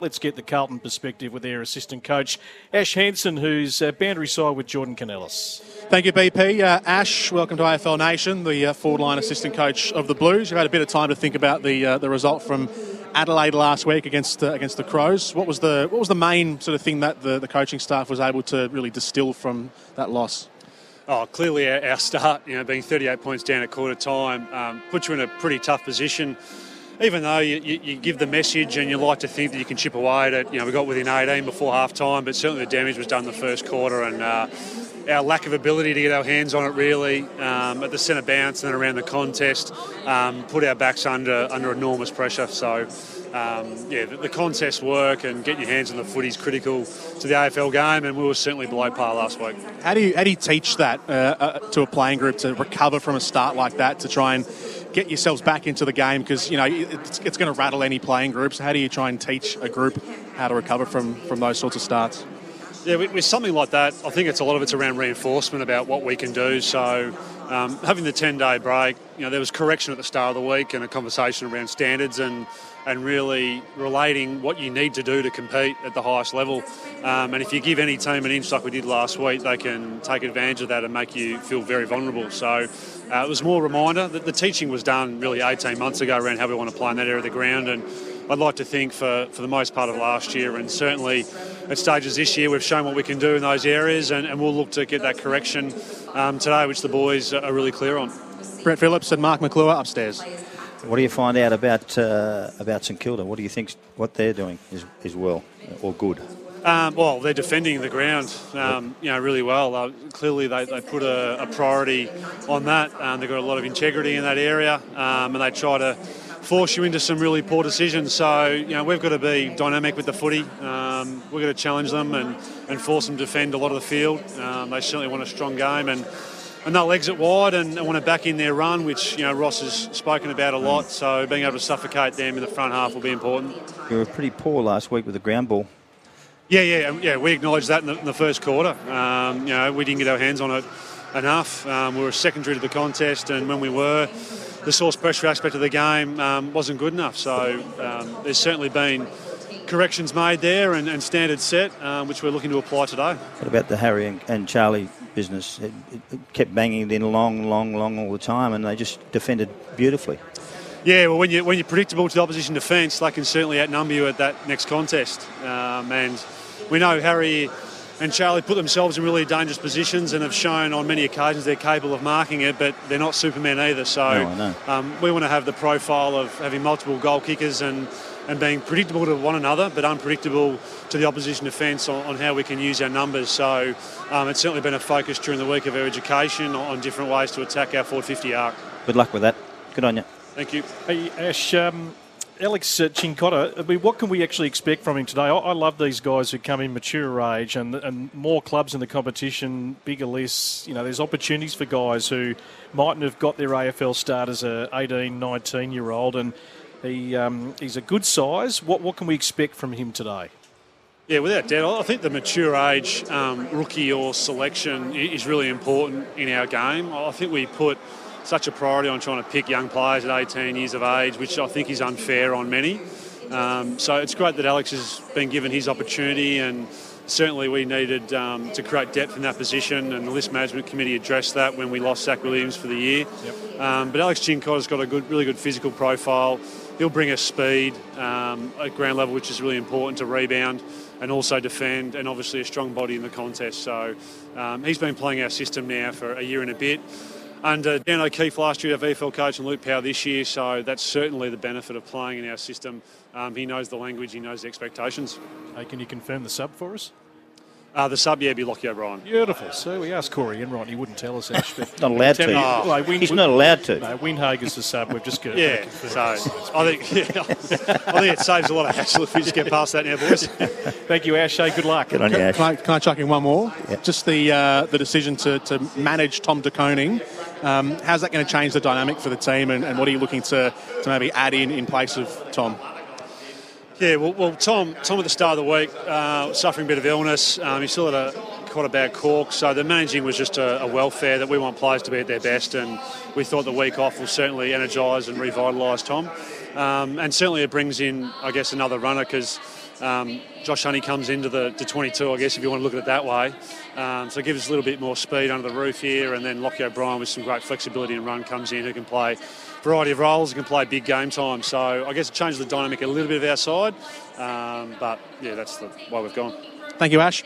Let's get the Carlton perspective with their assistant coach, Ash Hansen, who's uh, boundary side with Jordan Canellis. Thank you, BP. Uh, Ash, welcome to AFL Nation, the uh, forward line assistant coach of the Blues. You've had a bit of time to think about the uh, the result from Adelaide last week against uh, against the Crows. What was the what was the main sort of thing that the, the coaching staff was able to really distill from that loss? Oh, clearly our, start, you know, being 38 points down at quarter time, um, puts you in a pretty tough position even though you, you, you, give the message and you like to think that you can chip away at it, you know, we got within 18 before half time, but certainly the damage was done the first quarter and uh, our lack of ability to get our hands on it really um, at the centre bounce and then around the contest um, put our backs under under enormous pressure. So, um, yeah, the, the, contest work and getting your hands on the footy is critical to the AFL game, and we were certainly below par last week. How do you how do you teach that uh, uh, to a playing group to recover from a start like that to try and get yourselves back into the game because you know it's, it's going to rattle any playing groups. How do you try and teach a group how to recover from from those sorts of starts? Yeah, with something like that, I think it's a lot of it's around reinforcement about what we can do. So, um, having the 10 day break, you know, there was correction at the start of the week and a conversation around standards and and really relating what you need to do to compete at the highest level. Um, and if you give any team an inch like we did last week, they can take advantage of that and make you feel very vulnerable. So uh, it was more a reminder that the teaching was done really 18 months ago around how we want to play in that area of the ground. And I'd like to think for, for the most part of last year and certainly at stages this year, we've shown what we can do in those areas and, and we'll look to get that correction um, today, which the boys are really clear on. Brett Phillips and Mark Maclure upstairs. What do you find out about uh, about St Kilda? What do you think what they're doing is, is well or good? Um, well, they're defending the ground, um, you know, really well. Uh, clearly, they, they put a, a, priority on that. Um, they've got a lot of integrity in that area, um, and they try to force you into some really poor decisions. So, you know, we've got to be dynamic with the footy. Um, we've got to challenge them and, and force them to defend a lot of the field. Um, they certainly want a strong game, and and they'll exit wide and, and want to back in their run, which you know Ross has spoken about a lot. So being able to suffocate them in the front half will be important. You were pretty poor last week with the ground ball. Yeah, yeah, yeah. We acknowledged that in the, in the first quarter. Um, you know, we didn't get our hands on it enough. Um, we were secondary to the contest, and when we were, the source pressure aspect of the game um, wasn't good enough. So um, there's certainly been corrections made there and, and standards set, um, which we're looking to apply today. What about the Harry and, and Charlie business. It, it, kept banging it in long, long, long all the time, and they just defended beautifully. Yeah, well, when, you, when you're predictable to the opposition defence, they can certainly outnumber you at that next contest. Um, and we know Harry and Charlie put themselves in really dangerous positions and have shown on many occasions they're capable of marking it, but they're not Superman either. So no, um, we want to have the profile of having multiple goal kickers and and being predictable to one another, but unpredictable to the opposition defence on, on, how we can use our numbers. So um, it's certainly been a focus during the week of our education on different ways to attack our 450 arc. Good luck with that. Good on you. Thank you. Hey, Ash. Um, Alex uh, Cincotta, I mean, what can we actually expect from him today? I, I, love these guys who come in mature age and, and more clubs in the competition, bigger lists. You know, there's opportunities for guys who mightn't have got their AFL start as a 18, 19 year old and he, um, he's a good size. What, what can we expect from him today? Yeah, without doubt, I think the mature age um, rookie or selection is really important in our game. I think we put such a priority on trying to pick young players at 18 years of age, which I think is unfair on many. Um, so it's great that Alex has been given his opportunity, and certainly we needed um, to create depth in that position, and the list management committee addressed that when we lost Zac Williams for the year. Yep. Um, but Alex Cincotta's got a good, really good physical profile he'll bring us speed um, at ground level, which is really important to rebound and also defend, and obviously a strong body in the contest. So um, he's been playing our system now for a year and a bit. Under Dan O'Keefe last year, our VFL coach, and Luke Power this year, so that's certainly the benefit of playing in our system. Um, he knows the language, he knows the expectations. Hey, can you confirm the sub for us? Uh, the sub, yeah, be Lochie O'Brien. Beautiful. So we asked Corey Enright, he wouldn't tell us, Ash. But Not allowed to. Tell Oh. like, Win- He's not allowed to. No, Windhager's the sub. We've just got Yeah, so I think yeah, I think it saves a lot of hassle if we just get past that now, boys. Thank you, Ash. Hey, good luck. Good on you, Ash. Can I, can I chuck in one more? Just the uh, the decision to, to manage Tom De Koning. Um, how's that going to change the dynamic for the team, and, and what are you looking to, to maybe add in in place of Tom? Yeah, well, well Tom, Tom at the start of the week, uh, suffering a bit of illness. Um, he still had a quite a bad cork, so the managing was just a, a welfare that we want players to be at their best, and we thought the week off will certainly energise and revitalise Tom, um, and certainly it brings in, I guess, another runner because. Um, Josh Honey comes into the to 22, I guess, if you want to look at it that way. Um, so it gives us a little bit more speed under the roof here, and then Lochie O'Brien with some great flexibility and run comes in, who can play a variety of roles, can play big game time. So I guess it changes the dynamic a little bit of our side, um, but yeah, that's the way we've gone. Thank you, Ash.